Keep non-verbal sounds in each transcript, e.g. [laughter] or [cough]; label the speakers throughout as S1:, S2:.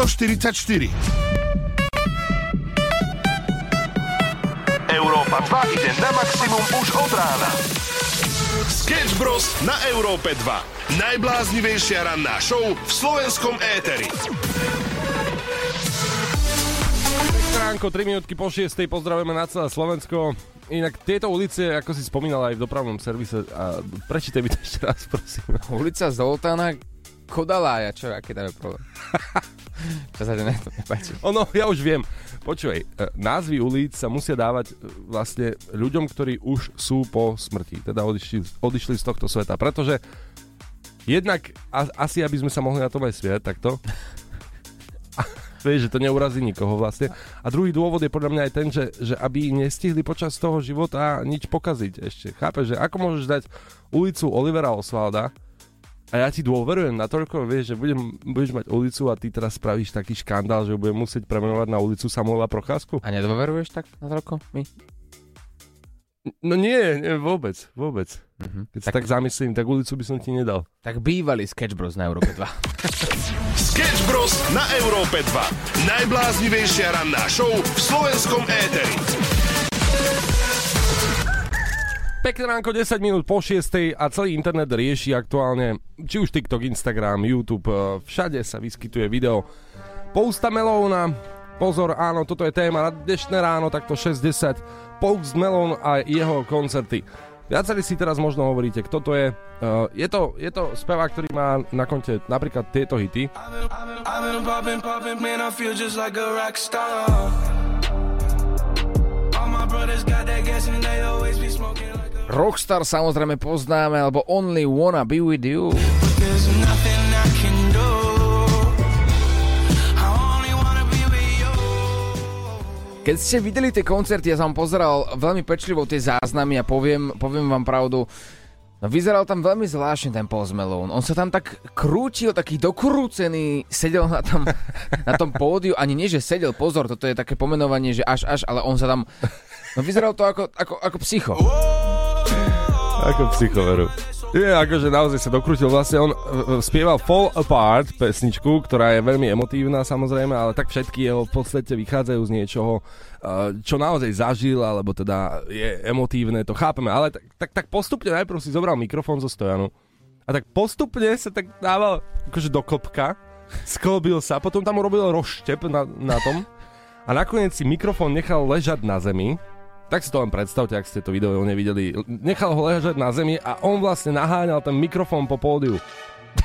S1: 144.
S2: Európa 2 ide na maximum už od rána.
S1: Sketch Bros. na Európe 2. Najbláznivejšia ranná show v slovenskom éteri.
S3: Stránko, 3 minútky po 6. Pozdravujeme na celé Slovensko. Inak tieto ulice, ako si spomínala aj v dopravnom servise, a prečítaj mi to ešte raz, prosím.
S4: Ulica Zoltána Kodalája, čo, aký tam je problém? [laughs] [laughs] čo sa ti ne, to nepáči?
S3: Ono, ja už viem. Počúvaj, e, názvy ulic sa musia dávať e, vlastne ľuďom, ktorí už sú po smrti, teda odišli, odišli z tohto sveta, pretože jednak a, asi, aby sme sa mohli na tom aj smiať, takto. [laughs] Vieš, že to neurazí nikoho vlastne. A druhý dôvod je podľa mňa aj ten, že, že aby nestihli počas toho života nič pokaziť ešte. Chápeš, že ako môžeš dať ulicu Olivera Osvalda, a ja ti dôverujem natoľko, vieš, že budem, budeš mať ulicu a ty teraz spravíš taký škandál, že budem musieť premenovať na ulicu Samuela Procházku?
S4: A nedôveruješ tak natoľko my?
S3: No nie, nie vôbec, vôbec. Uh-huh. Keď tak... sa tak zamyslím, tak ulicu by som ti nedal.
S4: Tak bývalý Sketch Bros na Európe 2. [laughs]
S1: Sketch Bros na Európe 2. Najbláznivejšia ranná show v slovenskom éteri.
S3: Pekné ránko, 10 minút po 6 a celý internet rieši aktuálne, či už TikTok, Instagram, YouTube, eh, všade sa vyskytuje video Posta Melóna. Pozor, áno, toto je téma na dnešné ráno, takto 60. Post Melon a jeho koncerty. Viacerí si teraz možno hovoríte, kto to je. Uh, je, to, je to spevák, ktorý má na konte napríklad tieto hity.
S4: Rockstar samozrejme poznáme, alebo Only Wanna Be With You. Keď ste videli tie koncerty, ja som pozeral veľmi pečlivo tie záznamy a poviem, poviem vám pravdu, No vyzeral tam veľmi zvláštne ten Post Malone. On sa tam tak krútil, taký dokrúcený, sedel na tom, [laughs] na tom pódiu, ani nie, že sedel, pozor, toto je také pomenovanie, že až, až, ale on sa tam, no vyzeral to ako, ako, ako psycho.
S3: Ako psychoveru. Je, akože naozaj sa dokrútil. Vlastne on uh, spieval Fall Apart pesničku, ktorá je veľmi emotívna samozrejme, ale tak všetky jeho v podstate vychádzajú z niečoho, uh, čo naozaj zažil, alebo teda je emotívne, to chápeme. Ale tak, tak, tak postupne najprv si zobral mikrofón zo stojanu a tak postupne sa tak dával akože do kopka, [laughs] sklbil sa, potom tam urobil rozštep na, na tom a nakoniec si mikrofón nechal ležať na zemi tak si to len predstavte, ak ste to video nevideli. Nechal ho ležať na zemi a on vlastne naháňal ten mikrofón po pódiu.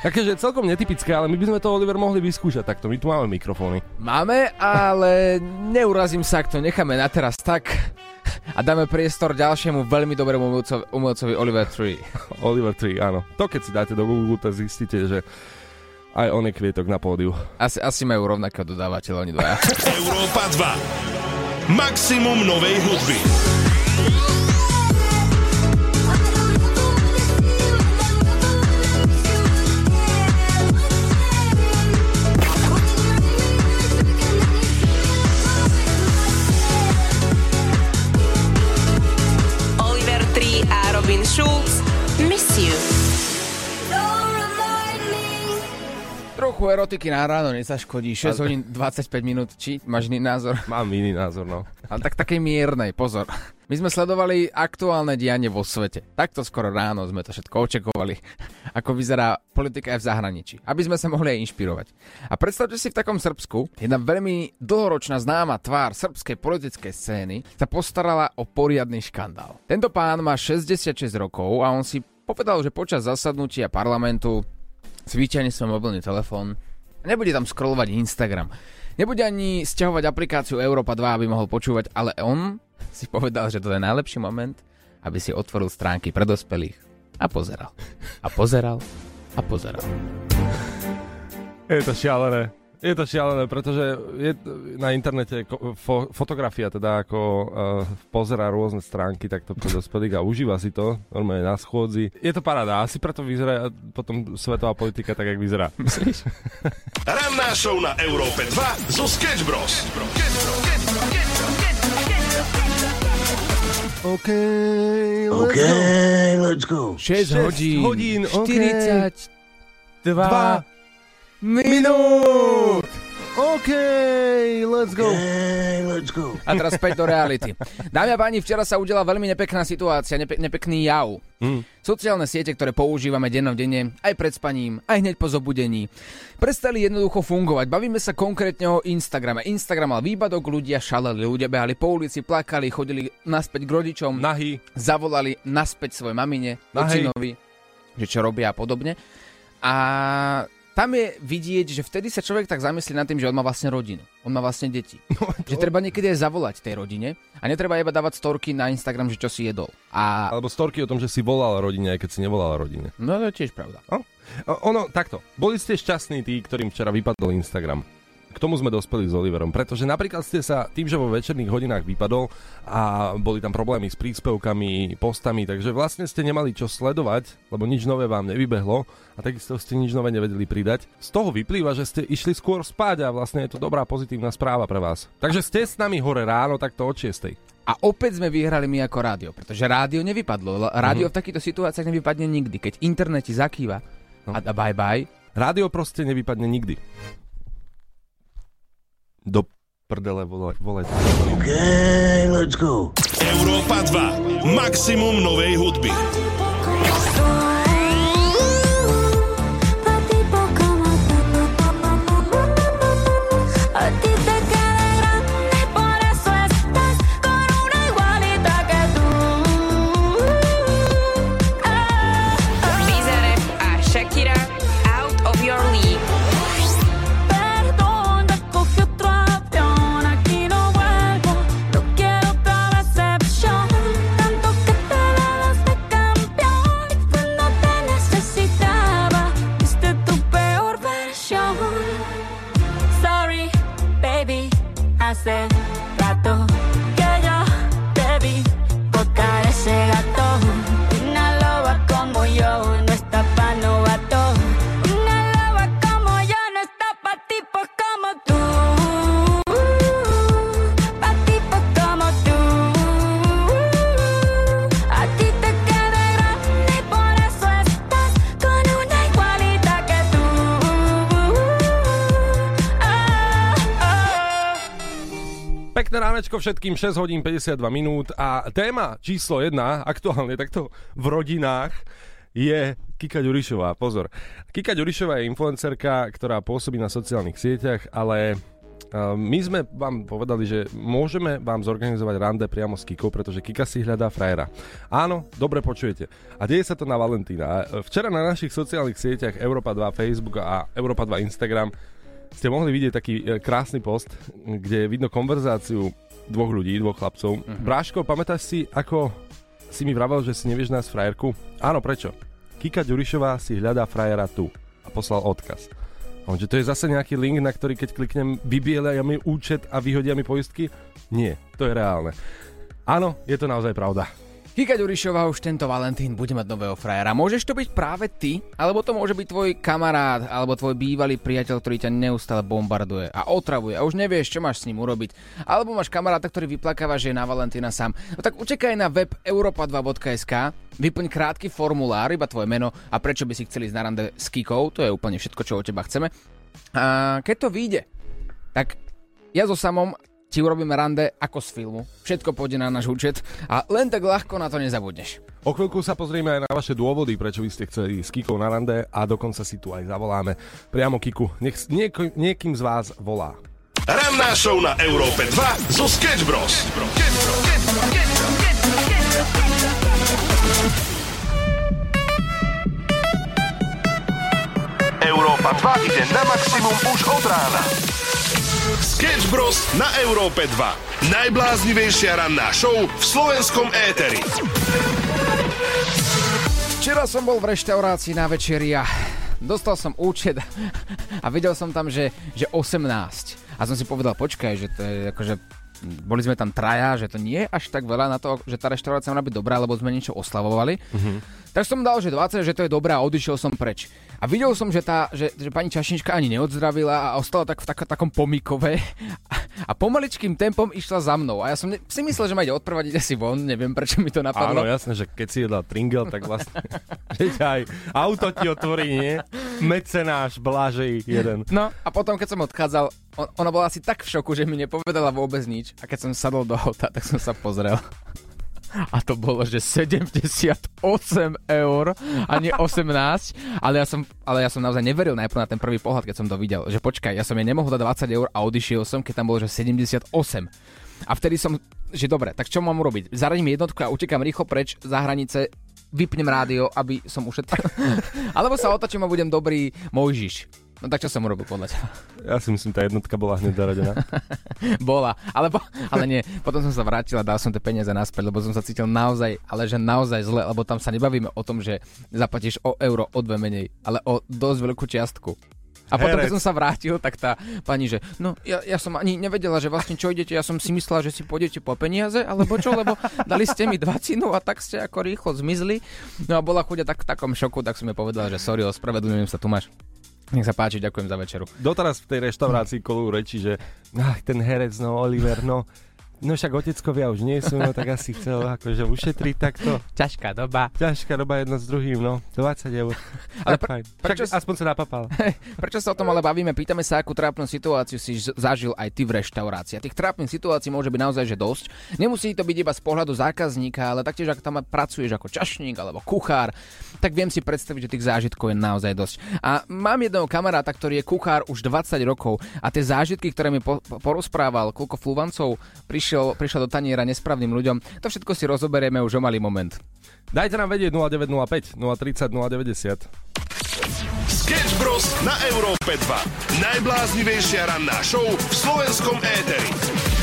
S3: Takže celkom netypické, ale my by sme to, Oliver, mohli vyskúšať takto. My tu máme mikrofóny.
S4: Máme, ale neurazím sa, ak to necháme na teraz tak a dáme priestor ďalšiemu veľmi dobrému umelcovi, umelcovi Oliver Tree. [laughs]
S3: Oliver Tree, áno. To keď si dáte do Google, tak zistíte, že aj on je kvietok na pódiu.
S4: Asi, asi majú rovnakého dodávateľa, oni dvaja.
S1: Európa 2. Maximum novej hudby.
S5: Oliver Tree a Robin Schulz
S4: Trochu erotiky na ráno nezaškodí. 6 hodín 25 minút. Či máš iný názor?
S3: Mám iný názor, no.
S4: Ale tak takej miernej, pozor. My sme sledovali aktuálne dianie vo svete. Takto skoro ráno sme to všetko očakovali. Ako vyzerá politika aj v zahraničí. Aby sme sa mohli aj inšpirovať. A predstavte si v takom Srbsku, jedna veľmi dlhoročná známa tvár srbskej politickej scény sa postarala o poriadny škandál. Tento pán má 66 rokov a on si povedal, že počas zasadnutia parlamentu zvyčajne svoj mobilný telefón, nebude tam scrollovať Instagram, nebude ani stiahovať aplikáciu Európa 2, aby mohol počúvať, ale on si povedal, že to je najlepší moment, aby si otvoril stránky pre dospelých a pozeral. A pozeral a pozeral.
S3: Je to šialené. Je to šialené, pretože je na internete fo- fotografia, teda ako uh, pozera rôzne stránky takto pre dospelých a užíva si to normálne na schôdzi. Je to paráda, asi preto vyzerá potom svetová politika tak, jak vyzerá. Myslíš? [laughs]
S1: Ranná show na Európe 2 zo Sketch Bros.
S3: OK,
S6: let's OK, go. let's go.
S4: 6, 6 hodín, hodín 42
S3: okay. Minút. OK, let's go.
S6: Okay, let's go.
S4: A teraz späť do reality. Dámy a páni, včera sa udela veľmi nepekná situácia, nepe- nepekný jav. Mm. Sociálne siete, ktoré používame denne, aj pred spaním, aj hneď po zobudení, prestali jednoducho fungovať. Bavíme sa konkrétne o Instagrame. Instagram mal výpadok, ľudia šaleli, ľudia behali po ulici, plakali, chodili naspäť k rodičom,
S3: Nahý.
S4: zavolali naspäť svojej mamine, ocinovi, že čo robia a podobne. A tam je vidieť, že vtedy sa človek tak zamyslí nad tým, že on má vlastne rodinu. On má vlastne deti.
S3: No,
S4: Že treba niekedy aj zavolať tej rodine a netreba iba dávať storky na Instagram, že čo si jedol. A
S3: Alebo storky o tom, že si volal rodine, aj keď si nevolal rodine.
S4: no to je tiež pravda.
S3: O, ono, takto. Boli ste šťastní tí, ktorým včera vypadol Instagram. K tomu sme dospeli s Oliverom, pretože napríklad ste sa tým, že vo večerných hodinách vypadol a boli tam problémy s príspevkami, postami, takže vlastne ste nemali čo sledovať, lebo nič nové vám nevybehlo a takisto ste nič nové nevedeli pridať. Z toho vyplýva, že ste išli skôr spať a vlastne je to dobrá pozitívna správa pre vás. Takže ste s nami hore ráno, takto od 6.
S4: A opäť sme vyhrali my ako rádio, pretože rádio nevypadlo. Rádio v takýchto situáciách nevypadne nikdy. Keď internet ti zakýva a a bye bye,
S3: Rádio proste nevypadne nikdy. Do prdele vole, vole.
S6: Okay, let's go.
S7: Európa 2. Maximum novej hudby.
S3: Ránečko všetkým, 6 hodín 52 minút a téma číslo 1, aktuálne takto v rodinách, je Kika Ďurišová. Pozor, Kika Ďurišová je influencerka, ktorá pôsobí na sociálnych sieťach, ale uh, my sme vám povedali, že môžeme vám zorganizovať rande priamo s Kikou, pretože Kika si hľadá frajera. Áno, dobre počujete. A deje sa to na Valentína. Včera na našich sociálnych sieťach Európa 2 Facebook a Európa 2 Instagram ste mohli vidieť taký e, krásny post, kde je vidno konverzáciu dvoch ľudí, dvoch chlapcov. Uh-huh. Bráško, pamätáš si, ako si mi vravel, že si nevieš nás frajerku? Áno, prečo? Kika Ďurišová si hľadá frajera tu a poslal odkaz. On, že to je zase nejaký link, na ktorý keď kliknem, vybielia mi účet a vyhodia mi poistky? Nie, to je reálne. Áno, je to naozaj pravda.
S4: Kika Ďurišová už tento Valentín bude mať nového frajera. Môžeš to byť práve ty, alebo to môže byť tvoj kamarát, alebo tvoj bývalý priateľ, ktorý ťa neustále bombarduje a otravuje a už nevieš, čo máš s ním urobiť. Alebo máš kamaráta, ktorý vyplakáva, že je na Valentína sám. No tak učekaj na web europa2.sk, vyplň krátky formulár, iba tvoje meno a prečo by si chceli ísť na rande s Kikou, to je úplne všetko, čo od teba chceme. A keď to vyjde, tak ja so samom ti urobíme rande ako z filmu. Všetko pôjde na náš účet a len tak ľahko na to nezabudneš.
S3: O chvíľku sa pozrieme aj na vaše dôvody, prečo by ste chceli s Kikou na rande a dokonca si tu aj zavoláme priamo Kiku. Nech nieko, niekým z vás volá.
S7: Ranná show na Európe 2 zo Sketch Bros.
S1: Európa 2 ide na maximum už od rána.
S7: Sketch Bros. na Európe 2. Najbláznivejšia ranná show v slovenskom éteri.
S4: Včera som bol v reštaurácii na večeri a dostal som účet [laughs] a videl som tam, že, že 18. A som si povedal, počkaj, že to je akože boli sme tam traja, že to nie je až tak veľa na to, že tá reštaurácia má byť dobrá, lebo sme niečo oslavovali. Mm-hmm. Tak som dal, že 20, že to je dobré a odišiel som preč. A videl som, že, tá, že, že pani Čašnička ani neodzdravila a ostala tak v tak, takom pomikove. a pomaličkým tempom išla za mnou. A ja som ne- si myslel, že ma ide odprevadiť asi von, neviem prečo mi to napadlo.
S3: Áno, jasné, že keď si jedla tringel, tak vlastne [laughs] že aj auto ti otvorí, nie? Mecenáš, blažej jeden.
S4: No a potom, keď som odchádzal, on, ona bola asi tak v šoku, že mi nepovedala vôbec nič. A keď som sadol do auta, tak som sa pozrel. A to bolo, že 78 eur a nie 18. Ale ja som, ale ja som naozaj neveril najprv na ten prvý pohľad, keď som to videl. Že počkaj, ja som jej nemohol dať 20 eur a odišiel som, keď tam bolo, že 78. A vtedy som, že dobre, tak čo mám urobiť? Zaradím jednotku a utekám rýchlo preč za hranice, vypnem rádio, aby som ušetril. [laughs] Alebo sa otočím a budem dobrý Mojžiš. No tak čo som urobil podľa teba?
S3: Ja si myslím, tá jednotka bola hneď zaradená. [laughs]
S4: Bola, ale, po, ale nie. Potom som sa vrátil a dal som tie peniaze naspäť, lebo som sa cítil naozaj, ale že naozaj zle, lebo tam sa nebavíme o tom, že zaplatíš o euro, o dve menej, ale o dosť veľkú čiastku. A potom, keď som sa vrátil, tak tá pani, že no, ja, ja som ani nevedela, že vlastne čo idete, ja som si myslela, že si pôjdete po peniaze, alebo čo, lebo dali ste mi dvacinu a tak ste ako rýchlo zmizli. No a bola chudia tak v takom šoku, tak som jej povedala, že sorry, ospravedlňujem sa, tu máš. Nech sa páči, ďakujem za večeru.
S3: Doteraz v tej reštaurácii kolujú reči, že ach, ten herec, no Oliver, no, no však oteckovia už nie sú, no tak asi chcel akože ušetriť takto.
S4: Ťažká doba.
S3: Ťažká doba jedno s druhým, no, 20 eur. [laughs]
S4: Ale
S3: fajn.
S4: prečo
S3: Však
S4: s-
S3: aspoň sa napapal. [laughs]
S4: Prečo sa o tom ale bavíme? Pýtame sa, akú trápnu situáciu si zažil aj ty v reštaurácii. A Tých trápnych situácií môže byť naozaj že dosť. Nemusí to byť iba z pohľadu zákazníka, ale taktiež ak tam pracuješ ako čašník alebo kuchár, tak viem si predstaviť, že tých zážitkov je naozaj dosť. A mám jedného kamaráta, ktorý je kuchár už 20 rokov a tie zážitky, ktoré mi po- po- porozprával, koľko flúvancov prišiel, prišiel do taniera nesprávnym ľuďom, to všetko si rozoberieme už o malý moment.
S3: Dajte nám vedieť 0905 030 090.
S1: Sketch Bros. na Európe 2. Najbláznivejšia ranná show v slovenskom éteri.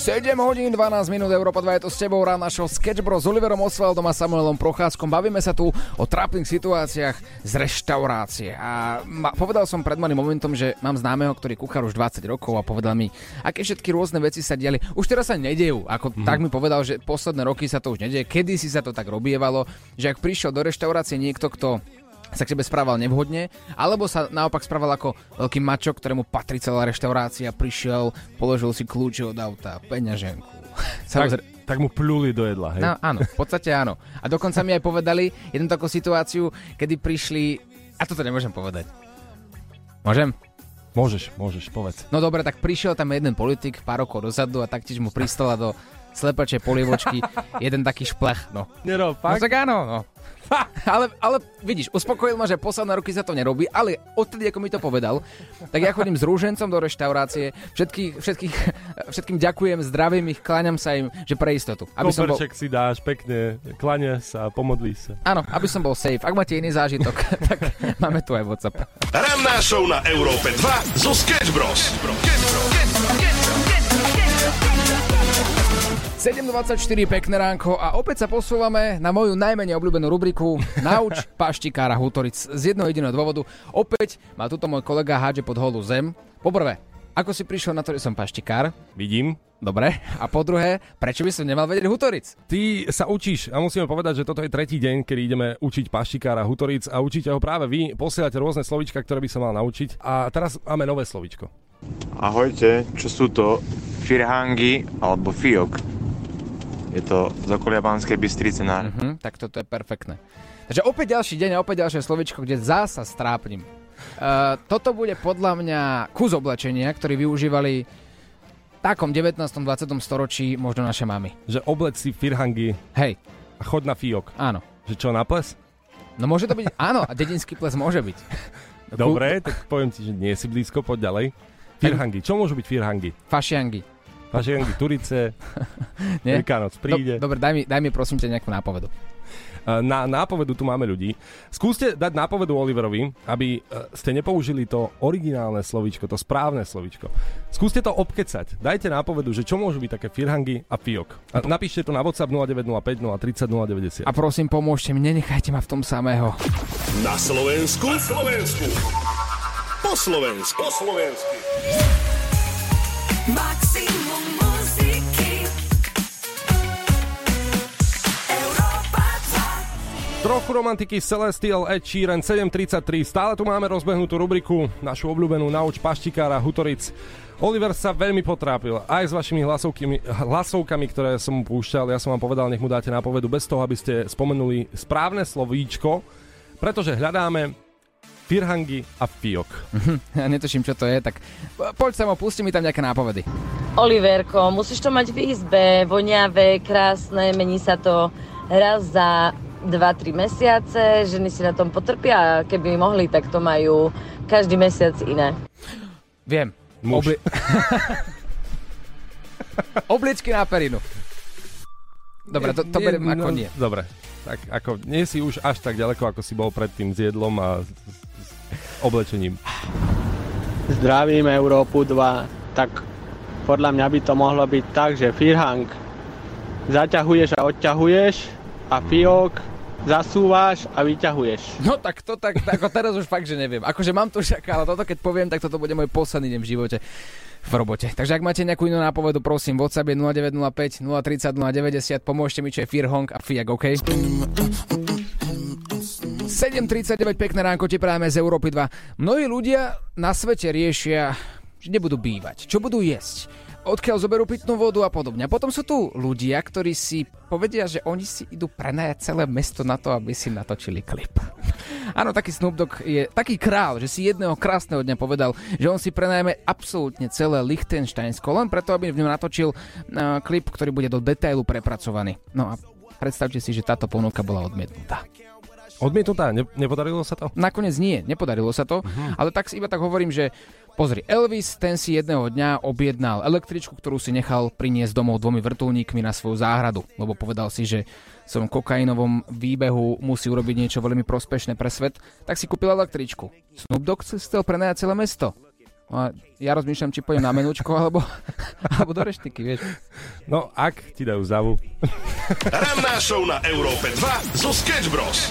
S4: 7 hodín 12 minút Európa 2 je to s tebou rád našho Sketch Bros s Oliverom Osvaldom a Samuelom Procházkom. Bavíme sa tu o trápnych situáciách z reštaurácie. A ma, povedal som pred malým momentom, že mám známeho, ktorý kuchár už 20 rokov a povedal mi, aké všetky rôzne veci sa diali. Už teraz sa nedejú. Ako mm-hmm. tak mi povedal, že posledné roky sa to už nedieje. Kedy si sa to tak robievalo, že ak prišiel do reštaurácie niekto, kto sa k tebe správal nevhodne, alebo sa naopak správal ako veľký mačo, ktorému patrí celá reštaurácia, prišiel, položil si kľúče od auta, peňaženku. Samozrejme, [laughs]
S3: Tak, tak mu pluli do jedla, hej?
S4: No, áno, v podstate áno. A dokonca mi aj povedali jednu takú situáciu, kedy prišli... A toto nemôžem povedať. Môžem?
S3: Môžeš, môžeš, povedz.
S4: No dobre, tak prišiel tam jeden politik pár rokov dozadu a taktiež mu pristala do slepačej polievočky [laughs] jeden taký šplech. No,
S3: Nero,
S4: no
S3: fakt?
S4: tak áno, no. [laughs] Ale, ale vidíš, uspokojil ma, že posledné roky sa to nerobí, ale odtedy, ako mi to povedal, tak ja chodím s rúžencom do reštaurácie, všetkých, všetkých, [laughs] všetkým ďakujem, zdravím ich, kláňam sa im, že pre istotu. Aby som bol,
S3: Koperček si dáš pekne, klania sa, pomodlí sa.
S4: áno, aby som bol safe. Ak máte iný zážitok, [laughs] tak máme tu aj WhatsApp.
S1: Ranná show na Európe 2 zo Sketch Bros.
S4: 7.24, pekné ránko a opäť sa posúvame na moju najmenej obľúbenú rubriku Nauč paštikára Hutoric z jedného jediného dôvodu. Opäť ma tuto môj kolega hádže pod holú zem. Poprvé, ako si prišiel na to, že som paštikár?
S3: Vidím.
S4: Dobre. A po druhé, prečo by som nemal vedieť Hutoric?
S3: Ty sa učíš a musíme povedať, že toto je tretí deň, kedy ideme učiť paštikára Hutoric a učíte ho práve vy. Posielate rôzne slovička, ktoré by sa mal naučiť. A teraz máme nové slovičko.
S8: Ahojte, čo sú to firhangy alebo fiok? Je to z okolia Banskej Bystrice na...
S4: Hm, tak toto je perfektné. Takže opäť ďalší deň a opäť ďalšie slovičko, kde zasa strápnim. Uh, toto bude podľa mňa kus oblečenia, ktorý využívali v takom 19. 20. storočí možno naše mamy.
S3: Že oblec si firhangy
S4: Hej,
S3: a chod na fiok.
S4: áno.
S3: Že čo, na ples?
S4: No môže to byť, áno, a dedinský ples môže byť.
S3: Dobre, tak poviem ti, že nie si blízko, poď ďalej. Firhangy. Čo môžu byť firhangy?
S4: Fašiangy.
S3: Fašiangy, Turice? [laughs] Veľkánoc
S4: Do,
S3: príde.
S4: dobre, daj mi, daj mi prosím ťa nejakú nápovedu.
S3: Na nápovedu tu máme ľudí. Skúste dať nápovedu Oliverovi, aby e, ste nepoužili to originálne slovíčko, to správne slovíčko. Skúste to obkecať. Dajte nápovedu, že čo môžu byť také firhangy a fiok. A napíšte to na WhatsApp 0905 030 090.
S4: A prosím, pomôžte mi, nenechajte ma v tom samého.
S1: Na Slovensku. Na Slovensku. Po Slovensku. Po Slovensku.
S7: Maximum
S3: Trochu romantiky Celestial Ed Sheeran 733. Stále tu máme rozbehnutú rubriku, našu obľúbenú Nauč paštikára Hutoric. Oliver sa veľmi potrápil aj s vašimi hlasovkami, hlasovkami, ktoré som mu púšťal. Ja som vám povedal, nech mu dáte nápovedu bez toho, aby ste spomenuli správne slovíčko, pretože hľadáme Firhangi a Fiok. [laughs]
S4: Ja netuším, čo to je, tak poď sa mu, pusti mi tam nejaké nápovedy.
S9: Oliverko, musíš to mať v izbe, voňavé, krásne, mení sa to raz za 2-3 mesiace, ženy si na tom potrpia a keby mohli, tak to majú každý mesiac iné.
S4: Viem.
S3: Muž.
S4: Obli- [laughs] Obličky na perinu. Dobre, to, to
S3: Nie,
S4: beriem ako
S3: no,
S4: nie.
S3: Dobre, tak ako nie si už až tak ďaleko, ako si bol predtým s jedlom a s, s oblečením.
S10: Zdravím Európu 2, tak podľa mňa by to mohlo byť tak, že Firhang zaťahuješ a odťahuješ a Fiok zasúvaš a vyťahuješ.
S4: No tak to tak, ako teraz už fakt, že neviem. Akože mám tu však, ale toto keď poviem, tak toto bude môj posledný deň v živote v robote. Takže ak máte nejakú inú nápovedu, prosím, WhatsApp je 0905 030 090, pomôžte mi, čo je Firhong a Fiak, OK? 7.39, pekné ránko, ti práve z Európy 2. Mnohí ľudia na svete riešia, že nebudú bývať, čo budú jesť, odkiaľ zoberú pitnú vodu a podobne. A potom sú tu ľudia, ktorí si povedia, že oni si idú prenajať celé mesto na to, aby si natočili klip. Áno, taký Snoop Dogg je taký král, že si jedného krásneho dňa povedal, že on si prenajme absolútne celé Liechtensteinsko, len preto, aby v ňom natočil uh, klip, ktorý bude do detailu prepracovaný. No a predstavte si, že táto ponuka bola odmietnutá.
S3: Odmietnutá, ne, nepodarilo sa to?
S4: Nakoniec nie, nepodarilo sa to, uh-huh. ale tak si iba tak hovorím, že pozri, Elvis ten si jedného dňa objednal električku, ktorú si nechal priniesť domov dvomi vrtulníkmi na svoju záhradu, lebo povedal si, že v svojom kokainovom výbehu musí urobiť niečo veľmi prospešné pre svet, tak si kúpil električku. Snoop Dogg chcel prenajať celé mesto. A ja rozmýšľam, či pôjdem na menúčko, alebo, [laughs] alebo do reštiky, vieš.
S3: No, ak ti dajú zavu.
S1: Ranná show na Európe 2 zo Sketch Bros.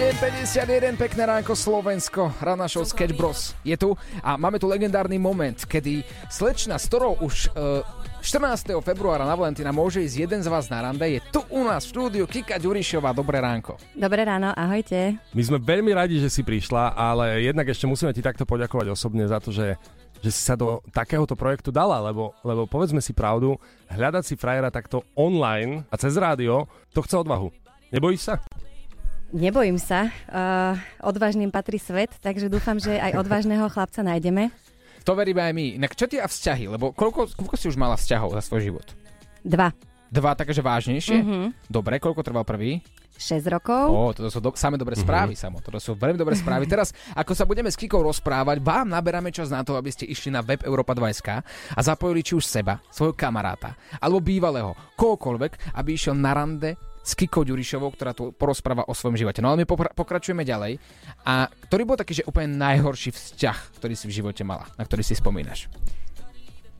S4: 7.51, pekné ránko Slovensko, Rana show Sketch Bros je tu a máme tu legendárny moment, kedy slečna, s ktorou už uh, 14. februára na Valentína môže ísť jeden z vás na rande, je tu u nás v štúdiu Kika Ďurišová, dobré ránko.
S11: Dobré ráno, ahojte.
S3: My sme veľmi radi, že si prišla, ale jednak ešte musíme ti takto poďakovať osobne za to, že že si sa do takéhoto projektu dala, lebo, lebo povedzme si pravdu, hľadať si frajera takto online a cez rádio, to chce odvahu. Nebojíš sa?
S11: Nebojím sa. Uh, odvážnym patrí svet, takže dúfam, že aj odvážneho chlapca nájdeme.
S4: To veríme aj my. Inak čo tie a vzťahy? Lebo koľko, koľko si už mala vzťahov za svoj život?
S11: Dva.
S4: Dva, takže vážnejšie?
S11: Mhm.
S4: Dobre, koľko trval prvý?
S11: 6 rokov.
S4: Ó, toto sú do, samé dobré správy, samo. Toto sú veľmi dobré správy. [laughs] Teraz, ako sa budeme s Kikou rozprávať, vám naberáme čas na to, aby ste išli na web Europa 2 a zapojili či už seba, svojho kamaráta, alebo bývalého, kohokoľvek, aby išiel na rande s Kikou Ďurišovou, ktorá tu porozpráva o svojom živote. No ale my popra- pokračujeme ďalej. A ktorý bol taký, že úplne najhorší vzťah, ktorý si v živote mala, na ktorý si spomínaš?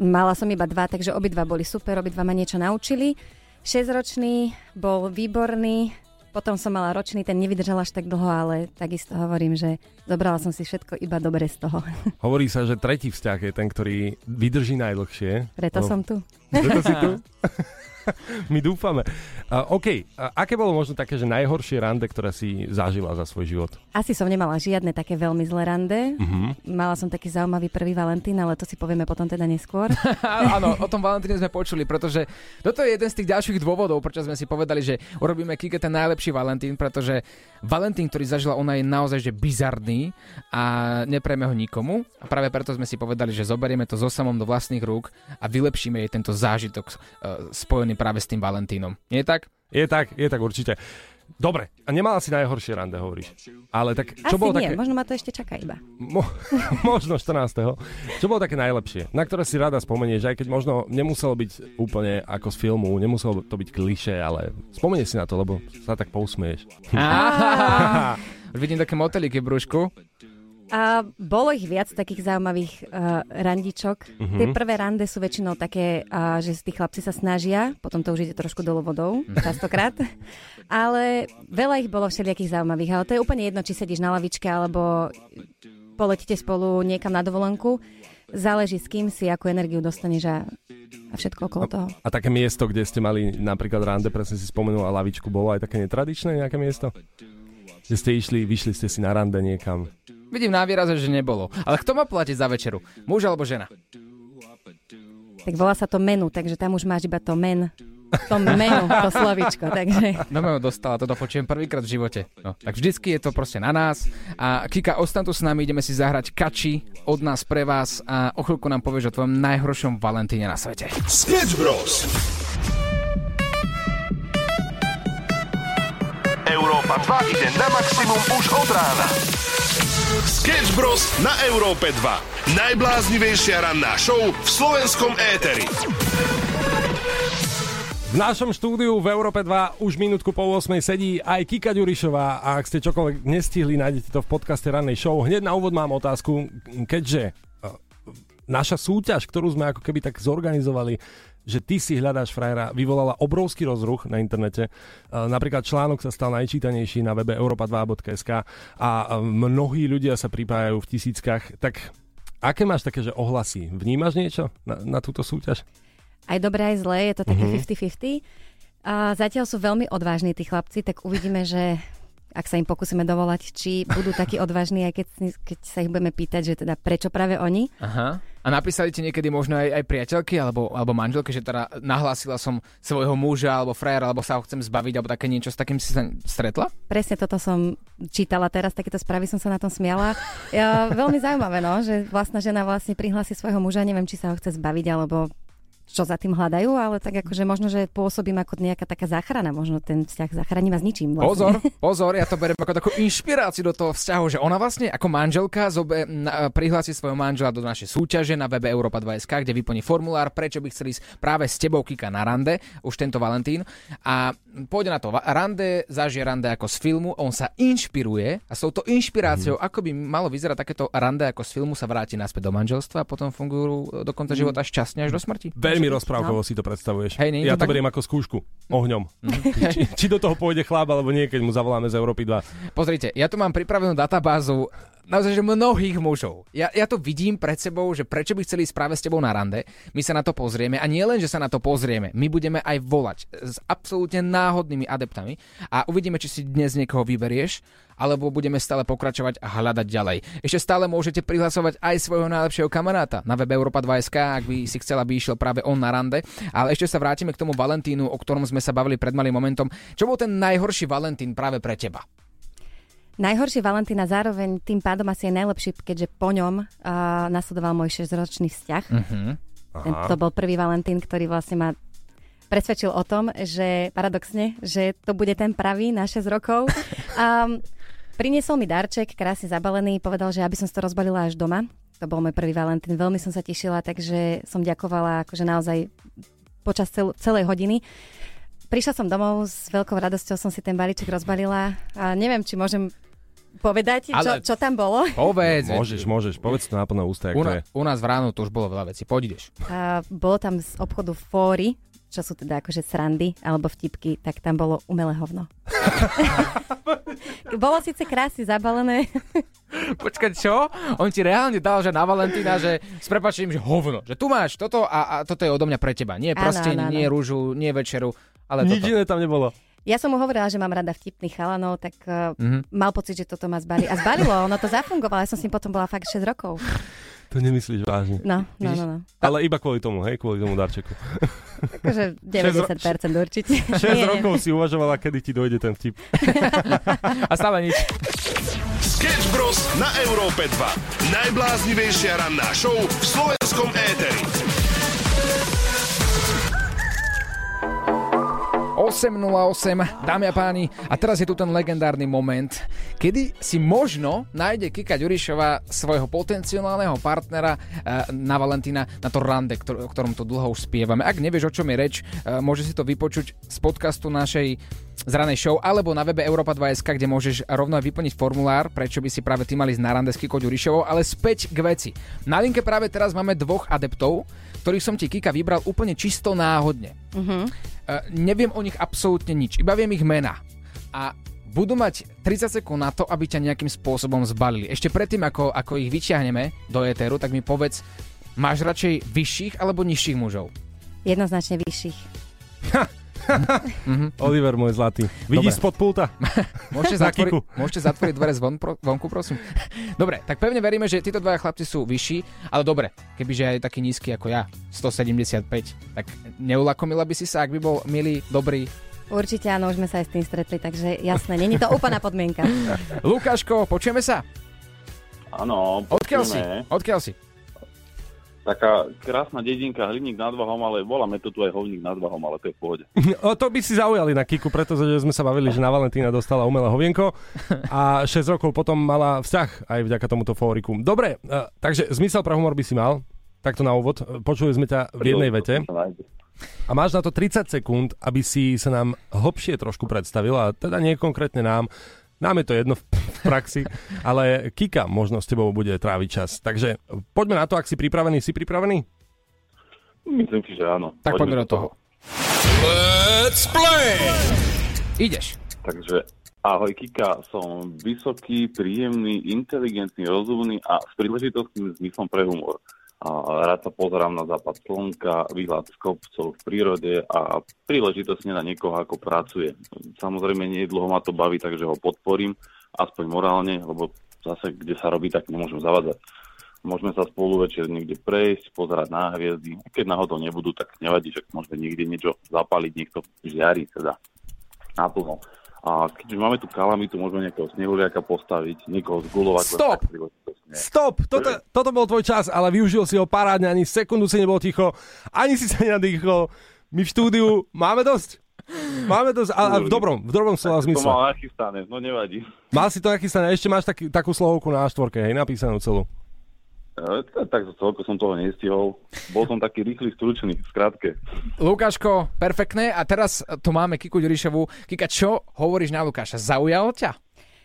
S11: Mala som iba dva, takže obidva boli super, obidva ma niečo naučili. 6-ročný bol výborný, potom som mala ročný, ten nevydržal až tak dlho, ale takisto hovorím, že zobrala som si všetko iba dobre z toho. [laughs]
S3: Hovorí sa, že tretí vzťah je ten, ktorý vydrží najdlhšie.
S11: Preto
S3: No,
S11: som tu.
S3: Preto si tu? [laughs] [laughs] My dúfame. Uh, OK, uh, aké bolo možno také, že najhoršie rande, ktoré si zažila za svoj život?
S11: Asi som nemala žiadne také veľmi zlé rande.
S3: Mhm.
S11: Mala som taký zaujímavý prvý Valentín, ale to si povieme potom teda neskôr. [laughs]
S4: Áno, o tom Valentíne sme počuli, pretože toto je jeden z tých ďalších dôvodov, prečo sme si povedali, že urobíme Kike ten najlepší Valentín, pretože Valentín, ktorý zažila ona je naozaj že bizarný a neprejme ho nikomu. A práve preto sme si povedali, že zoberieme to so samom do vlastných rúk a vylepšíme jej tento zážitok uh, spojený práve s tým Valentínom. Nie je tak?
S3: Je tak, je tak určite. Dobre, a nemala si najhoršie rande, hovoríš. Ale tak, čo
S11: Asi
S3: bolo
S11: nie,
S3: také...
S11: možno ma to ešte čaká iba.
S3: Mo- [laughs] možno 14. Čo bolo také najlepšie? Na ktoré si rada spomenieš, aj keď možno nemuselo byť úplne ako z filmu, nemuselo to byť kliše, ale spomenieš si na to, lebo sa tak pousmieš. [laughs]
S4: Už vidím také moteliky v brúšku.
S11: A bolo ich viac takých zaujímavých uh, randičok.
S4: Mhm.
S11: Tie prvé rande sú väčšinou také, uh, že tí chlapci sa snažia, potom to už ide trošku dolu vodou, častokrát. Ale veľa ich bolo všelijakých zaujímavých, ale to je úplne jedno, či sedíš na lavičke alebo poletíte spolu niekam na dovolenku. záleží s kým si, akú energiu dostaneš a, a všetko okolo toho.
S3: A také miesto, kde ste mali napríklad rande, presne si spomenula lavičku, bolo aj také netradičné nejaké miesto? Že ste išli, vyšli ste si na rande niekam.
S4: Vidím na výraze, že nebolo. Ale kto má platiť za večeru? Muž alebo žena?
S11: Tak volá sa to menu, takže tam už máš iba to men. To menu, to slovičko, takže...
S4: No ho dostala, toto počujem prvýkrát v živote. No, tak vždycky je to proste na nás. A Kika, ostan tu s nami, ideme si zahrať kači od nás pre vás a o chvíľku nám povieš o tvojom najhoršom Valentíne na svete.
S1: Sketch Bros.
S2: Európa 2 ide na maximum už od rána.
S1: Sketch Bros. na Európe 2. Najbláznivejšia ranná show v slovenskom éteri.
S3: V našom štúdiu v Európe 2 už minútku po 8 sedí aj Kika Ďurišová a ak ste čokoľvek nestihli, nájdete to v podcaste rannej show. Hneď na úvod mám otázku, keďže uh, naša súťaž, ktorú sme ako keby tak zorganizovali, že ty si hľadáš frajera, vyvolala obrovský rozruch na internete. Uh, Napríklad článok sa stal najčítanejší na webe europa2.sk a uh, mnohí ľudia sa pripájajú v tisíckach. Tak aké máš také, že ohlasy? Vnímaš niečo na, na túto súťaž?
S11: Aj dobré, aj zlé, je to také
S3: Mhm.
S11: 50-50. A zatiaľ sú veľmi odvážni tí chlapci, tak uvidíme, že ak sa im pokúsime dovolať, či budú takí [laughs] odvážni, aj keď, keď sa ich budeme pýtať, že teda prečo práve oni.
S4: Aha. A napísali ti niekedy možno aj, aj priateľky alebo, alebo manželky, že teda nahlásila som svojho muža alebo frajera, alebo sa ho chcem zbaviť, alebo také niečo, s takým si sa stretla?
S11: Presne toto som čítala teraz, takéto správy som sa na tom smiala. Ja, veľmi zaujímavé, no, že vlastná žena vlastne prihlási svojho muža, neviem, či sa ho chce zbaviť, alebo čo za tým hľadajú, ale tak akože možno, že pôsobím ako nejaká taká záchrana, možno ten vzťah zachráni ma s ničím.
S4: Pozor,
S11: Vlastne. [laughs]
S4: pozor, ja to beriem ako takú inšpiráciu do toho vzťahu, že ona vlastne ako manželka zobe, na, prihlási svojho manžela do našej súťaže na webe Europa 2SK, kde vyplní formulár, prečo by chceli ísť práve s tebou Kika na rande, už tento Valentín. A pôjde na to. Rande zažije rande ako z filmu, on sa inšpiruje a s touto inšpiráciou,
S3: Mhm.
S4: ako by malo vyzerať takéto rande ako z filmu, sa vráti naspäť do manželstva a potom fungujú do konca života šťastne až do smrti.
S3: Veľmi rozprávkovo si to predstavuješ.
S4: Hej,
S3: ja
S4: to tak?
S3: beriem ako skúšku. Ohňom. či, či do toho pôjde chlap, alebo nie, keď mu zavoláme z Európy 2.
S4: Pozrite, ja tu mám pripravenú databázu naozaj, že mnohých mužov. Ja, ja to vidím pred sebou, že prečo by chceli ísť práve s tebou na rande. My sa na to pozrieme a nie len, že sa na to pozrieme, my budeme aj volať s absolútne náhodnými adeptami a uvidíme, či si dnes niekoho vyberieš, alebo budeme stále pokračovať a hľadať ďalej. Ešte stále môžete prihlasovať aj svojho najlepšieho kamaráta na webe Europa 2SK, ak by si chcela, aby išiel práve on na rande. Ale ešte sa vrátime k tomu Valentínu, o ktorom sme sa bavili pred malým momentom. Čo bol ten najhorší Valentín práve pre teba?
S11: Najhorší Valentína zároveň tým pádom asi je najlepší, keďže po ňom uh, nasledoval môj 6-ročný vzťah.
S4: Mhm.
S11: Ten, to bol prvý Valentín, ktorý vlastne ma presvedčil o tom, že paradoxne, že to bude ten pravý na 6 rokov. Um, priniesol mi darček, krásne zabalený, povedal, že aby som si to rozbalila až doma. To bol môj prvý Valentín, veľmi som sa tešila, takže som ďakovala akože naozaj počas cel, celej hodiny. Prišla som domov s veľkou radosťou, som si ten balíček rozbalila a neviem, či môžem povedať, čo,
S4: Ale-
S11: čo tam bolo.
S4: Povedz.
S3: Môžeš, môžeš, povedz to na plné ústa,
S4: U, na,
S3: je.
S4: u nás v ránu to už bolo veľa vecí. Poď ideš.
S11: A bolo tam z obchodu fóry, čo sú teda akože srandy alebo vtipky, tak tam bolo umelé hovno. [laughs] bolo síce krásne zabalené,
S4: Počkať, čo? On ti reálne dal, že na Valentína, že s prepačením, že hovno. Že tu máš toto a, a toto je odo mňa pre teba. Nie
S11: áno.
S4: nie rúžu, nie večeru, ale
S3: Nič
S4: toto.
S3: iné tam nebolo.
S11: Ja som mu hovorila, že mám rada vtipných chalanov, tak uh,
S4: Mhm.
S11: mal pocit, že toto ma zbali. A zbalilo, ono to zafungovalo, ja som s ním potom bola fakt 6 rokov.
S3: To nemyslíš vážne.
S11: No, no, no, no.
S3: Ale iba kvôli tomu, hej, kvôli tomu darčeku.
S11: Akože [laughs] 90% určite. [laughs]
S3: 6
S11: Nie, nie.
S3: rokov si uvažovala, kedy ti dojde ten vtip. [laughs]
S4: A stále nič.
S1: Sketch Bros. na Európe 2. Najbláznivejšia ranná show v slovenskom éteri.
S4: 8.08, dámy a páni, a teraz je tu ten legendárny moment, kedy si možno nájde Kika Ďurišová svojho potenciálneho partnera eh, na Valentína na to rande, ktor- o ktorom to dlho už spievame. Ak nevieš, o čom je reč, eh, môže si to vypočuť z podcastu našej zranej show alebo na webe Europa 2SK, kde môžeš rovno aj vyplniť formulár, prečo by si práve ty mali ísť na rande s Kikou Ďurišovou, ale späť k veci. Na linke práve teraz máme dvoch adeptov, ktorých som ti Kika vybral úplne čisto náhodne.
S11: Mhm.
S4: Uh, neviem o nich absolútne nič, iba viem ich mena. A budú mať 30 sekúnd na to, aby ťa nejakým spôsobom zbalili. Ešte predtým, ako, ako ich vyťahneme do éteru, tak mi povedz, máš radšej vyšších alebo nižších mužov?
S11: Jednoznačne vyšších.
S3: Oliver, môj zlatý. Vidíš spod pulta?
S4: Môžete
S3: kiku.
S4: môžete zatvoriť dvere zvon, pro, vonku, prosím. Dobre, tak pevne veríme, že títo dvaja chlapci sú vyšší, ale dobre, kebyže aj taký nízky ako ja, 175, tak neulakomila by si sa, ak by bol milý, dobrý.
S11: Určite áno, už sme sa aj s tým stretli, takže jasné, není to úplná podmienka. [laughs]
S4: Lukáško, počujeme sa?
S12: Áno,
S4: Odkiaľ si? Odkiaľ si?
S12: Taká krásna dedinka, hliník nad Vahom, ale voláme to tu aj hovník nad Vahom, ale to je v pohode. [laughs]
S3: O, to by si zaujali na Kiku, pretože sme sa bavili, že na Valentína dostala umelé hovienko a 6 rokov potom mala vzťah aj vďaka tomuto fóriku. Dobre, eh, takže zmysel pre humor by si mal, takto na úvod. Počuli sme ťa v jednej vete. A máš na to 30 sekúnd, aby si sa nám hlbšie trošku predstavil, a teda nie konkrétne nám, nám je to jedno v praxi, ale Kika možno s tebou bude tráviť čas. Takže poďme na to, ak si pripravený. Si pripravený?
S12: Myslím si, že áno.
S4: Tak poďme do toho.
S2: Let's play!
S4: Ideš.
S12: Takže ahoj Kika, som vysoký, príjemný, inteligentný, rozumný a s príležitostným zmyslom pre humor. A rád sa pozerám na západ slnka, výhľad z kopcov v prírode a príležitosne na niekoho, ako pracuje. Samozrejme, nie dlho ma to baví, takže ho podporím, aspoň morálne, lebo zase, kde sa robí, tak nemôžem zavadzať. Môžeme sa spolu večer niekde prejsť, pozerať na hviezdy. Keď náhodou nebudú, tak nevadí, že môžeme niekde niečo zapaliť, niekto žiari teda naplno. A keďže máme tu kalamitu, môžeme nejakého snehuliaka postaviť, niekoho zgulovať.
S3: Stop! Stop! Toto, toto bol tvoj čas, ale využil si ho parádne, ani sekundu si nebol ticho, ani si sa nenadýchol. My v štúdiu máme dosť. Máme dosť, ale v dobrom, v dobrom slova
S12: To
S3: zmysle.
S12: mal nachystané, no nevadí.
S3: Mal si to nachystané, ešte máš taký, takú slohovku na A4, hej, napísanú celú.
S12: Tak- Tak celko som toho nestihol. Bol som taký rýchly, stručný, v skratke.
S4: Lukáško, perfektné. A teraz tu máme Kiku Ďurišovú. Kika, čo hovoríš na Lukáša? Zaujalo ťa?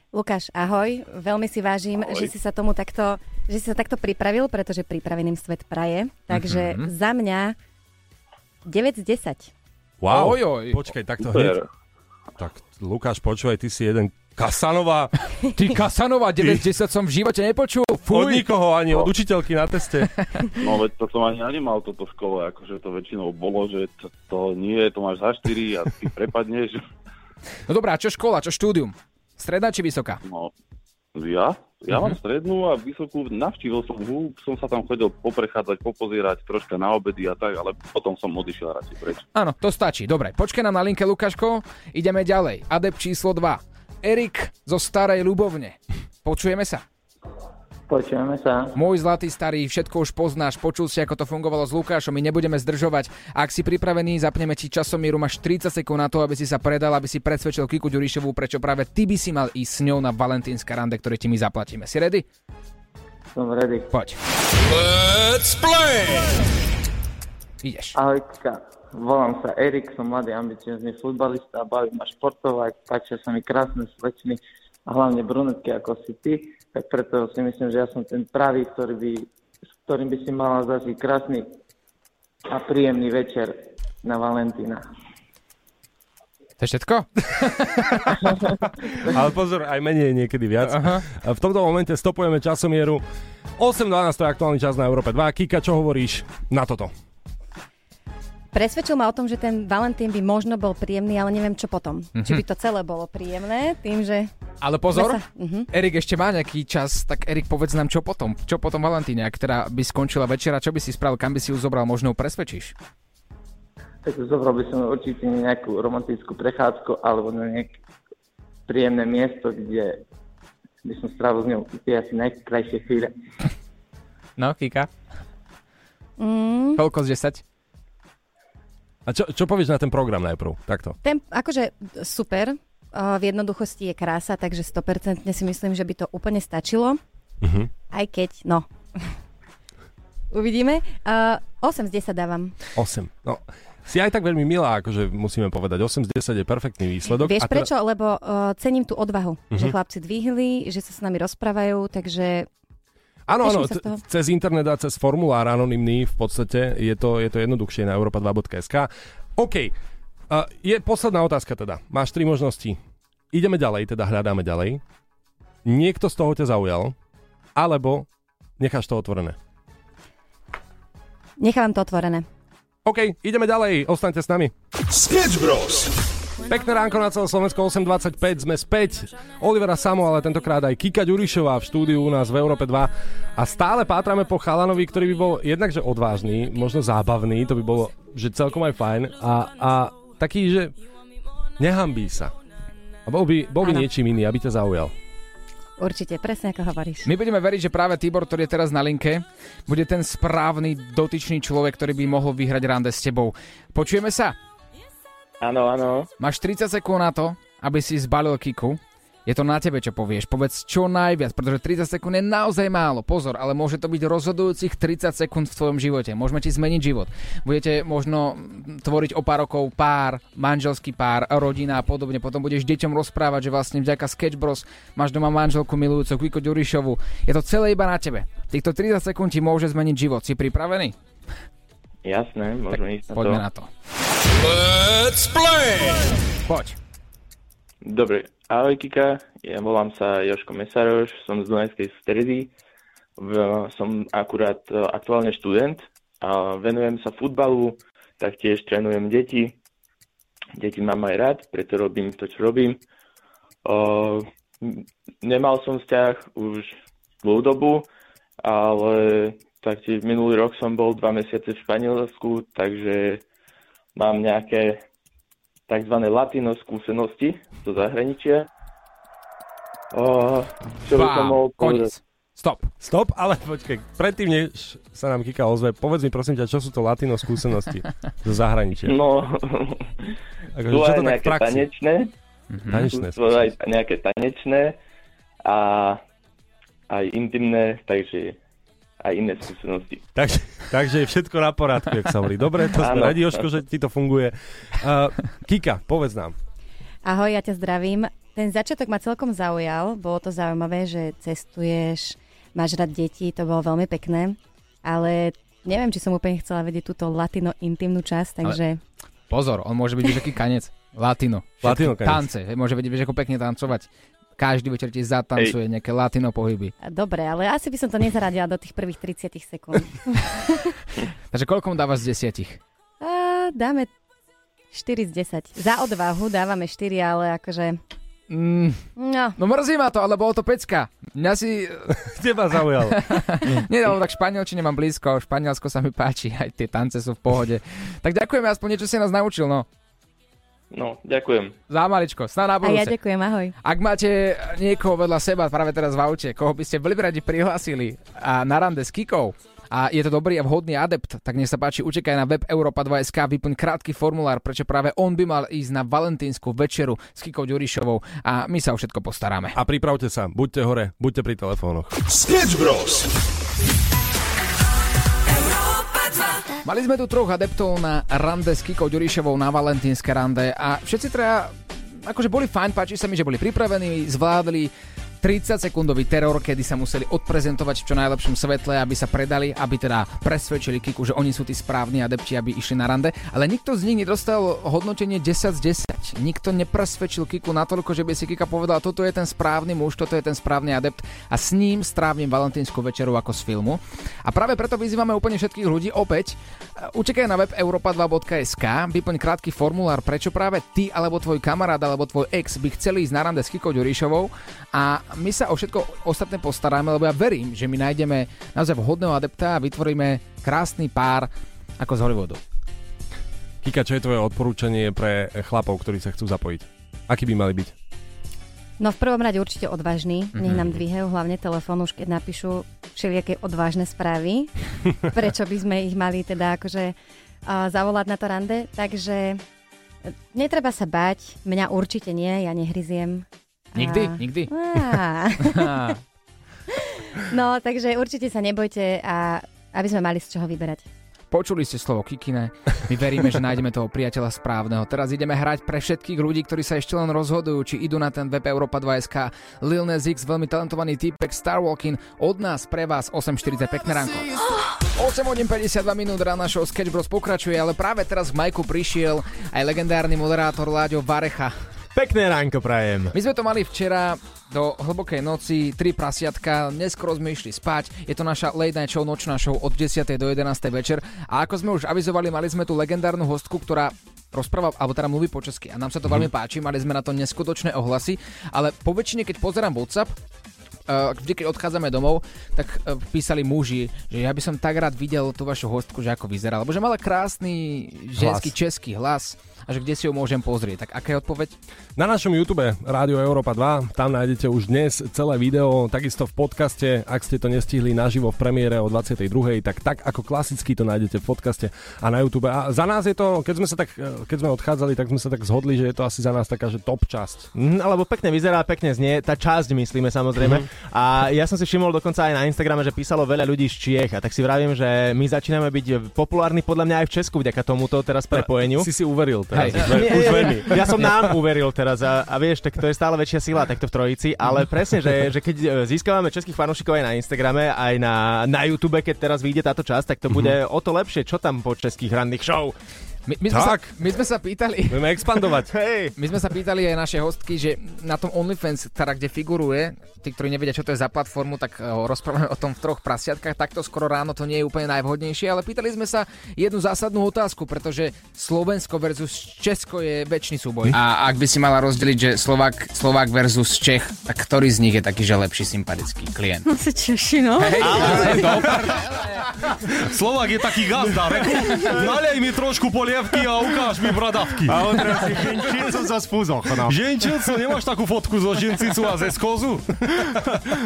S11: Lukáš, ahoj. Veľmi si vážim,
S12: Ahoj.
S11: že si sa tomu takto, že si sa takto pripravil, pretože pripraveným svet praje. Takže
S3: Mhm.
S11: za mňa 9 z 10.
S3: Wow,
S4: Oj, oj.
S3: počkaj, takto
S12: Super.
S3: hneď. Tak Lukáš, počúvaj, ty si jeden Kasanova. [laughs]
S4: Ty Kasanova, 90 som v živote nepočul.
S3: Od
S4: Fuj.
S3: nikoho, ani od učiteľky na teste. [laughs]
S12: No veď to som ani ja nemal toto v škole, akože to väčšinou bolo, že to, to nie, to máš za 4 a ty prepadneš.
S4: No dobrá, čo škola, čo štúdium? Stredná či vysoká?
S12: No, ja? Ja
S3: Mhm.
S12: mám strednú a vysokú, navštívil som ju, som sa tam chodil poprechádzať, popozierať troška na obedy a tak, ale potom som odišiel radšej preč.
S4: Áno, to stačí. Dobre, počkaj nám na linke, Lukáško. Ideme ďalej. Adept číslo 2. Erik zo Starej Ľubovne. Počujeme sa.
S10: Počujeme sa.
S4: Môj zlatý starý, všetko už poznáš, počul si, ako to fungovalo s Lukášom, my nebudeme zdržovať. Ak si pripravený, zapneme ti časomieru, máš 30 sekúnd na to, aby si sa predal, aby si presvedčil Kiku Ďurišovú, prečo práve ty by si mal ísť s ňou na valentínske rande, ktoré ti my zaplatíme. Si ready?
S10: Som ready.
S4: Poď.
S2: Let's play!
S4: Ideš.
S10: Ahoj, Kika. Volám sa Erik, som mladý ambiciozný futbalista, baví ma športovať, páčia sa mi krásne slečny a hlavne brunetky ako si ty, tak preto si myslím, že ja som ten pravý, ktorý by, s ktorým by si mala zažiť krásny a príjemný večer na Valentína.
S4: To je všetko? [laughs]
S3: Ale pozor, aj menej niekedy viac.
S4: Aha.
S3: V tomto momente stopujeme časomieru. 8.12 to je aktuálny čas na Európe 2. Kika, čo hovoríš na toto?
S11: Presvedčil ma o tom, že ten Valentín by možno bol príjemný, ale neviem čo potom.
S4: Mhm.
S11: Či by to celé bolo príjemné, tým, že...
S4: Ale pozor,
S11: sa- mhm.
S4: Erik ešte má nejaký čas, tak Erik povedz nám, čo potom. Čo potom Valentíne, ak teda by skončila večera, čo by si spravil, kam by si ju zobral, možno ju presvedčíš.
S10: Tak zobral by som určite nejakú romantickú prechádzku alebo na nejaké príjemné miesto, kde by som strávil s ňou tie asi najkrajšie chvíle. [laughs]
S4: No, Kika?
S11: Mm,
S4: Koľko z 10?
S3: A čo, čo povieš na ten program najprv? Takto.
S11: ten, akože super, v jednoduchosti je krása, takže 100% si myslím, že by to úplne stačilo.
S3: Mhm.
S11: Aj keď, no... [laughs] Uvidíme. Uh, 8 z 10 dávam.
S3: 8. No, si aj tak veľmi milá, akože musíme povedať. 8 z 10 je perfektný výsledok.
S11: Vieš
S3: A teda-
S11: prečo? Lebo uh, cením tú odvahu,
S3: Mhm.
S11: že chlapci dvihli, že sa s nami rozprávajú, takže
S3: Áno, áno, cez internet a cez formulár anonymný v podstate je to, je to jednoduchšie na europa2.sk. OK, uh, je posledná otázka teda. Máš tri možnosti. Ideme ďalej, teda hľadáme ďalej. Niekto z toho ťa zaujal, alebo necháš to otvorené.
S11: Nechávam to otvorené.
S3: OK, ideme ďalej, ostaňte s nami.
S1: Sketch Bros.
S3: Pekné ránko na celé Slovensko 8.25, sme späť. Olivera Samo, ale tentokrát aj Kika Ďurišová v štúdiu u nás v Európe 2. A stále pátrame po chalanovi, ktorý by bol jednakže odvážny, možno zábavný, to by bolo, že celkom aj fajn. A, a taký, že nehambí sa. A bol by, bol by niečím iný, aby ťa zaujal.
S11: Určite, presne ako hovoríš.
S4: My budeme veriť, že práve Tibor, ktorý je teraz na linke, bude ten správny dotyčný človek, ktorý by mohol vyhrať rande s tebou. Počujeme sa?
S13: Áno, áno.
S4: Máš 30 sekúnd na to, aby si zbalil kiku. Je to na tebe, čo povieš. Povedz čo najviac, pretože 30 sekúnd je naozaj málo. Pozor, ale môže to byť rozhodujúcich 30 sekúnd v tvojom živote. Môžeme ti zmeniť život. Budete možno tvoriť o pár rokov pár, manželský pár, rodina a podobne. Potom budeš deťom rozprávať, že vlastne vďaka Sketch Bros máš doma manželku milujúcu Kiko Ďurišovu. Je to celé iba na tebe. Týchto 30 sekúnd ti môže zmeniť život. Si pripravený?
S13: Jasné, môžeme ísť na to.
S4: Poďme na to.
S1: Let's play.
S4: Poď.
S13: Dobre, ahoj Kika, ja volám sa Joško Mesaroš, som z Dunajskej stredy, som akurát e, aktuálne študent a venujem sa futbalu, taktiež trénujem deti. Deti mám aj rád, preto robím to, čo robím. O, m- nemal som vzťah už dlhú dobu, ale taktiež minulý rok som bol dva mesiace v Španielsku, takže mám nejaké tzv. latino skúsenosti zo zahraničia. O, čo by som mohol
S3: koniec.
S13: povedať?
S4: Stop.
S3: Stop, ale počkaj, predtým než sa nám Kika ozve, povedz mi prosím ťa, čo sú to latino skúsenosti [laughs] zo zahraničia?
S13: No,
S3: Akože,
S13: sú aj
S3: tak
S13: nejaké
S3: praxi?
S13: tanečné,
S3: Tanečné
S13: sú aj nejaké tanečné a aj intimné, takže aj iné skúsenosti.
S3: Takže, takže je všetko na porádku, jak sa hovorí. Dobre, to sme radi, Joško, že ti to funguje. Uh, Kika, povedz nám.
S11: Ahoj, ja ťa zdravím. Ten začiatok ma celkom zaujal. Bolo to zaujímavé, že cestuješ, máš rád deti, to bolo veľmi pekné. Ale neviem, či som úplne chcela vedieť túto latino intimnú časť, takže...
S4: Pozor, on môže byť vieš, aký kanec. Latino.
S3: Latino kanec.
S4: Tance. hej, Môže vedieť, vieš, ako pekne tancovať. Každý večer ti zatancuje nejaké latino pohyby.
S11: Dobre, ale asi by som to nezaradila do tých prvých 30 sekúnd. [laughs]
S4: Takže koľko mu dávaš z desiatich?
S11: A dáme 4 z 10. Za odvahu dávame 4, ale akože...
S4: Mm,
S11: No,
S4: no mrzí ma to, ale bolo to pecka. Mňa si... [laughs]
S3: Teba zaujal. [laughs]
S4: Nie, lebo tak španielčine mám blízko, Španielsko sa mi páči, aj tie tance sú v pohode. Tak ďakujeme, aspoň niečo si nás naučil, no.
S13: No, ďakujem.
S4: Za maličko, snad na
S11: a ja
S4: budúce.
S11: ďakujem, ahoj.
S4: Ak máte niekoho vedľa seba práve teraz v aute, koho by ste veľmi radi prihlásili a na rande s Kikou, a je to dobrý a vhodný adept, tak nech sa páči, učekaj na web Europa 2.sk, vyplň krátky formulár, prečo práve on by mal ísť na valentínsku večeru s Kikou Ďurišovou a my sa o všetko postaráme.
S3: A pripravte sa, buďte hore, buďte pri telefónoch.
S1: Sketch Bros.
S4: Mali sme tu troch adeptov na rande s Kikou Ďurišovou na valentínske rande a všetci traja akože boli fajn, páči sa mi, že boli pripravení, zvládli 30 sekundový teror, kedy sa museli odprezentovať v čo najlepšom svetle, aby sa predali, aby teda presvedčili Kiku, že oni sú tí správni adepti, aby išli na rande. Ale nikto z nich nedostal hodnotenie 10 z 10. Nikto nepresvedčil Kiku natoľko, že by si Kika povedala, toto je ten správny muž, toto je ten správny adept a s ním strávim valentínsku večeru ako z filmu. A práve preto vyzývame úplne všetkých ľudí opäť, e, učekaj na web europa2.sk, vyplň krátky formulár, prečo práve ty alebo tvoj kamarát alebo tvoj ex by chceli ísť na rande s Kikou Ďurišovou a my sa o všetko ostatné postaráme, lebo ja verím, že my nájdeme naozaj vhodného adepta a vytvoríme krásny pár ako z Hollywoodu.
S3: Kika, čo je tvoje odporúčanie pre chlapov, ktorí sa chcú zapojiť? Akí by mali byť?
S11: No v prvom rade určite odvážny, nech
S3: Mhm.
S11: nám dvíhajú hlavne telefón už keď napíšu všelijaké odvážne správy, [laughs] prečo by sme ich mali teda akože uh, zavolať na to rande, takže e, netreba sa bať, mňa určite nie, ja nehryziem.
S4: Nikdy?
S11: A-
S4: Nikdy? [laughs]
S11: No, takže určite sa nebojte a aby sme mali z čoho vyberať.
S4: Počuli ste slovo Kikine, my veríme, že nájdeme toho priateľa správneho. Teraz ideme hrať pre všetkých ľudí, ktorí sa ešte len rozhodujú, či idú na ten web Europa 2.sk. Lil Nas X, veľmi talentovaný typek Starwalking, od nás pre vás 8.40, pekné ránko. 8 hodín 52 minút rána show Sketch Bros pokračuje, ale práve teraz k Majku prišiel aj legendárny moderátor Láďo Varecha.
S14: Pekné ránko prajem.
S4: My sme to mali včera do hlbokej noci, tri prasiatka, neskoro sme išli spať. Je to naša late night show, nočná show od 10. do 11. večer. A ako sme už avizovali, mali sme tu legendárnu hostku, ktorá rozpráva, alebo teda mluví po česky. A nám sa to veľmi páči, mali sme na to neskutočné ohlasy, ale po väčšine, keď pozerám WhatsApp, Uh, vždy, keď odchádzame domov, tak uh, písali muži, že ja by som tak rád videl tú vašu hostku, že ako vyzerá, lebo že mala krásny ženský
S3: Hlas.
S4: český hlas a že kde si ho môžem pozrieť. Tak aká je odpoveď?
S3: Na našom YouTube Rádio Európa 2, tam nájdete už dnes celé video, takisto v podcaste, ak ste to nestihli naživo v premiére o 22. tak tak ako klasicky to nájdete v podcaste a na YouTube. A za nás je to, keď sme sa tak, keď sme odchádzali, tak sme sa tak zhodli, že je to asi za nás taká, že top časť.
S14: Mm, alebo pekne vyzerá, pekne znie. Tá časť myslíme samozrejme.
S3: Mhm.
S14: A ja som si všimol dokonca aj na Instagrame, že písalo veľa ľudí z Čiech. A tak si vravím, že my začíname byť populárni podľa mňa aj v Česku vďaka tomuto teraz prepojeniu.
S3: Si si uveril teraz.
S14: Hej.
S3: Už,
S14: Nie,
S3: už veľmi.
S14: Ja som nám uveril teraz a, a vieš, tak to je stále väčšia sila takto v trojici, ale presne, že, že keď e, získavame českých fanúšikov aj na Instagrame, aj na, na YouTube, keď teraz vyjde táto časť, tak to bude o to lepšie, čo tam po českých ranných show.
S4: My, my, sme sa, my sme sa pýtali...
S3: Budeme expandovať. [laughs]
S14: Hej.
S4: My sme sa pýtali aj naše hostky, že na tom OnlyFans, teda kde figuruje, tí, ktorí nevedia, čo to je za platformu, tak eh, rozprávame o tom v troch prasiatkách, takto skoro ráno to nie je úplne najvhodnejšie, ale pýtali sme sa jednu zásadnú otázku, pretože Slovensko versus Česko je väčší súboj. A ak by si mala rozdeliť, že Slovak, Slovák versus Čech, tak ktorý z nich je taký, že lepší sympatický klient?
S11: Asi Češi, no.
S4: Hej, ale
S3: Slovak je taký gazdár. Nalej mi trošku polievky a ukáž mi bradavky.
S14: A on teraz si ženčicu zo spúzoch, no.
S3: Ženčicu, nemáš takú fotku zo žencicu a ze skozu?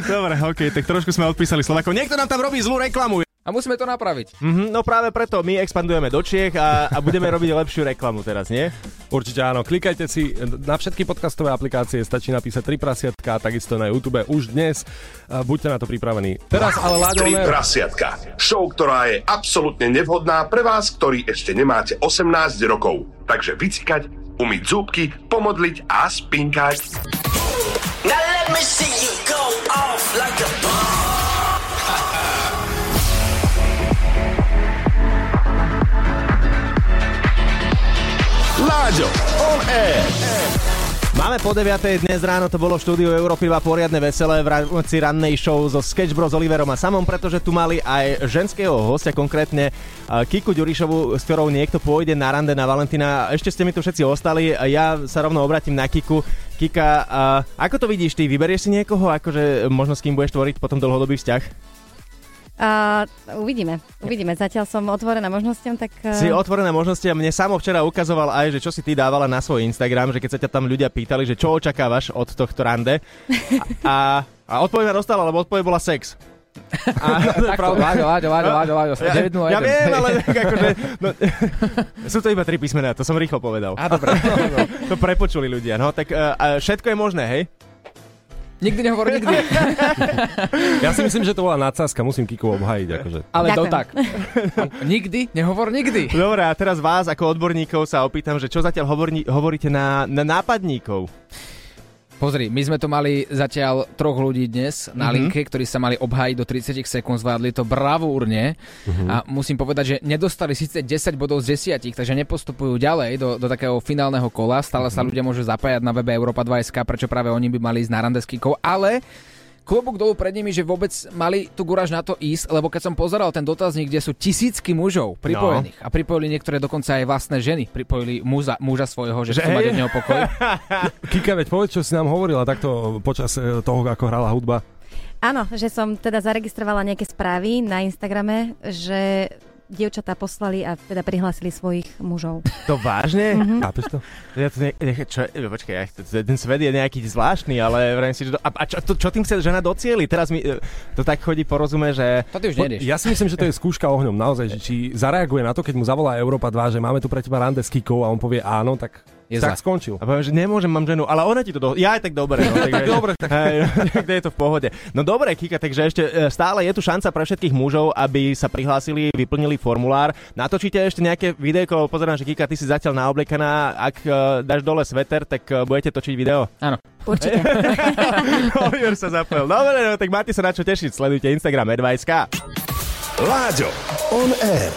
S14: Dobre, okej, tak trošku sme odpísali Slovakov. Niekto nám tam robí zlú reklamu.
S4: A musíme to napraviť.
S14: Mhm, no práve preto my expandujeme do Čiech a, a budeme [laughs] robiť lepšiu reklamu teraz, nie?
S3: Určite áno, klikajte si na všetky podcastové aplikácie, stačí napísať 3 prasiatka, takisto na YouTube už dnes. Buďte na to pripravení. Teraz ale Láďo
S1: Tri prasiatka. Show, ktorá je absolútne nevhodná pre vás, ktorí ešte nemáte 18 rokov. Takže vycikať, umyť zúbky, pomodliť a spinkať.
S15: Now let me see
S1: Láďo, on air.
S14: Máme po 9. dnes ráno, to bolo v štúdiu Európy 2 poriadne veselé v rámci rannej show zo Sketch Bros. Oliverom a Samom, pretože tu mali aj ženského hostia, konkrétne Kiku Ďurišovu, s ktorou niekto pôjde na rande na Valentína. Ešte ste mi tu všetci ostali, ja sa rovno obratím na Kiku. Kika, ako to vidíš ty? Vyberieš si niekoho, akože možno s kým budeš tvoriť potom dlhodobý vzťah?
S11: A uvidíme, uvidíme. Zatiaľ som otvorená možnostiam, tak...
S14: Si
S11: eh,
S14: otvorené možnosti a mne samo včera ukazoval aj, že čo si ty dávala na svoj Instagram, že keď sa ťa tam ľudia pýtali, že čo očakávaš od tohto rande. A, a odpoveď ma dostala, lebo odpoveď bola sex. A, [laughs]
S4: to je [laughs] pravda.
S14: Ja,
S4: 901.
S14: ja viem, ale [laughs] tak akože, no, sú to iba tri písmená, to som rýchlo povedal.
S4: A dobre.
S14: to prepočuli ľudia, no tak uh, uh, všetko je možné, hej?
S4: Nikdy nehovor nikdy. [laughs]
S3: Ja si myslím, že to bola nadsázka, musím Kiku obhajiť. Akože.
S4: Ale to tak. nikdy, nehovor nikdy.
S14: Dobre, a teraz vás ako odborníkov sa opýtam, že čo zatiaľ hovorní, hovoríte na, na nápadníkov?
S4: Pozri, my sme tu mali zatiaľ troch ľudí dnes na
S14: Mhm.
S4: linke, ktorí sa mali obhájiť do 30 sekúnd, zvládli to bravúrne
S14: Mhm.
S4: a musím povedať, že nedostali síce 10 bodov z 10, takže nepostupujú ďalej do, do takého finálneho kola, stále
S14: Mhm.
S4: sa ľudia môžu zapájať na webe Europa 2.sk, prečo práve oni by mali ísť na rande s Kikou, ale klobúk dolu pred nimi, že vôbec mali tu guraž na to ísť, lebo keď som pozeral ten dotazník, kde sú tisícky mužov pripojených
S14: No.
S4: a pripojili niektoré dokonca aj vlastné ženy, pripojili muža, muža svojho, že,
S14: Že
S4: chcú mať od neho pokoj. [laughs]
S3: Kika, veď povedz, čo si nám hovorila takto počas e, toho, ako hrala hudba.
S11: Áno, že som teda zaregistrovala nejaké správy na Instagrame, že dievčatá poslali a teda prihlásili svojich mužov.
S14: To vážne?
S11: Mhm.
S3: Chápeš to?
S14: Ja to ne, ne, čo, e, počkaj, ja, ten svet je nejaký zvláštny, ale vrajím si, že... Do, a, a čo, to, čo tým chce žena docieli? Teraz mi e, to tak chodí po rozume, že...
S4: To ty už
S3: Po-. Ja si myslím, že to je skúška ohňom, naozaj, že či zareaguje na to, keď mu zavolá Európa 2, že máme tu pre teba rande s Kikou a on povie áno, tak,
S4: Je
S3: tak
S4: zle.
S3: skončil.
S14: A poviem, že nemôžem, mám ženu, ale ona ti to do... Ja aj tak dobre. No, [laughs] tak,
S3: Tak dobre, tak-
S14: Hej, [laughs] je to v pohode. No dobre, Kika, takže ešte e, stále je tu šanca pre všetkých mužov, aby sa prihlásili, vyplnili formulár. Natočíte ešte nejaké videjko, pozerám, že Kika, ty si zatiaľ naoblekaná, ak uh, dáš dole sveter, tak uh, budete točiť video.
S4: Áno.
S11: Určite. [laughs]
S14: Oliver sa zapojil. Dobre, no, tak máte sa na čo tešiť. Sledujte Instagram Edvajska.
S1: Láďo, on air.